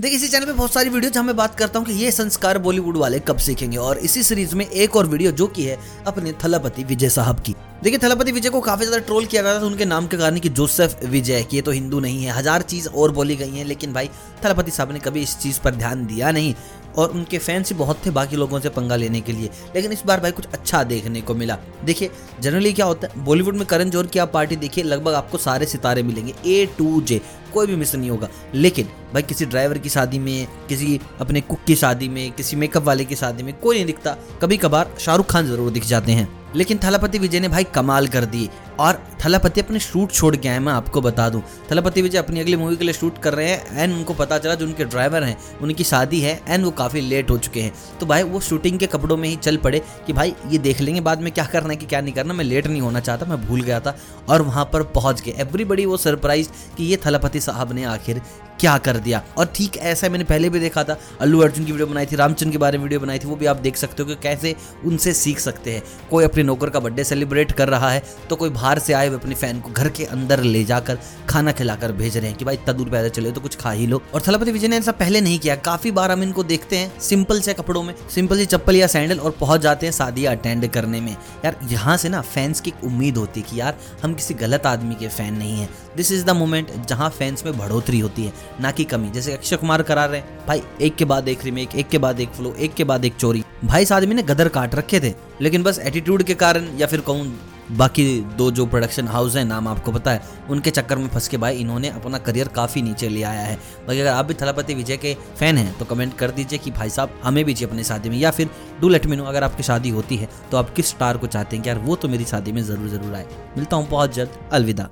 देखिए इसी चैनल पे बहुत सारी वीडियो जहाँ मैं बात करता हूँ कि ये संस्कार बॉलीवुड वाले कब सीखेंगे। और इसी सीरीज़ में एक और वीडियो जो की है अपने थलापति विजय साहब की। देखिए, थलापति विजय को काफ़ी ज़्यादा ट्रोल किया गया था उनके नाम के कारण कि जोसेफ विजय ये तो हिंदू नहीं है। हज़ार चीज़ और बोली गई है, लेकिन भाई, थलापति साहब ने कभी इस चीज़ पर ध्यान दिया नहीं। और उनके फैंस ही बहुत थे बाकी लोगों से पंगा लेने के लिए। लेकिन इस बार भाई, कुछ अच्छा देखने को मिला। देखिए जनरली क्या होता है बॉलीवुड में करण जोहर की आप पार्टी देखिए, लगभग आपको सारे सितारे मिलेंगे। ए टू जे कोई भी मिस नहीं होगा। लेकिन भाई, किसी ड्राइवर की शादी में, किसी अपने कुक की शादी में, किसी मेकअप वाले की शादी में कोई नहीं दिखता। कभी कभार शाहरुख खान ज़रूर दिख जाते हैं। लेकिन थलापति विजय ने भाई कमाल कर दी। और थलापति अपने शूट छोड़ के आए, मैं आपको बता दूँ। थलापति विजय अपनी अगली मूवी के लिए शूट कर रहे हैं एंड उनको पता चला जो उनके ड्राइवर हैं, उनकी शादी है एंड वो काफ़ी लेट हो चुके हैं। तो भाई वो शूटिंग के कपड़ों में ही चल पड़े कि भाई ये देख लेंगे बाद में क्या करना है कि क्या नहीं करना, मैं लेट नहीं होना चाहता, मैं भूल गया था। और वहाँ पर पहुँच गए। एवरीबडी वो सरप्राइज़ कि ये थलापति साहब ने आखिर क्या कर दिया? और ठीक ऐसा मैंने पहले भी देखा था। अल्लू अर्जुन की वीडियो बनाई थी रामचंद्र के बारे में वीडियो बनाई थी, वो भी आप देख सकते हो कि कैसे उनसे सीख सकते हैं। कोई अपने नौकर का बर्थडे सेलिब्रेट कर रहा है तो कोई बाहर से आए हुए अपने फ़ैन को घर के अंदर ले जाकर खाना खिलाकर भेज रहे हैं कि भाई इतना दूर पैदल चले तो कुछ खा ही लो। और थलपति विजय ने ऐसा पहले नहीं किया। काफ़ी बार हम इनको देखते हैं सिंपल से कपड़ों में, सिंपल सी चप्पल या सैंडल और पहुँच जाते हैं शादी अटेंड करने में। यार, यहाँ से ना फैंस की उम्मीद होती है कि यार, हम किसी गलत आदमी के फ़ैन नहीं है। दिस इज़ द मोमेंट जहाँ फैंस में बढ़ोतरी होती है, ना कि कमी। जैसे अक्षय कुमार करा रहे हैं, भाई एक के बाद एक रिमेक एक के बाद एक फ्लो एक के बाद एक चोरी। भाई इस आदमी ने गदर काट रखे थे, लेकिन बस एटीट्यूड के कारण या फिर कहूँ बाकी दो जो प्रोडक्शन हाउस हैं, नाम आपको पता है, उनके चक्कर में फंस के भाई इन्होंने अपना करियर काफ़ी नीचे ले आया है। बाकी अगर आप भी थलापति विजय के फ़ैन हैं तो कमेंट कर दीजिए कि भाई साहब, हमें भी चाहिए अपनी शादी में, या फिर डू लेट मी नो अगर आपकी शादी होती है तो आप किस स्टार को चाहते हैं कि यार वो तो मेरी शादी में ज़रूर ज़रूर आए। मिलता हूँ बहुत जल्द, अलविदा।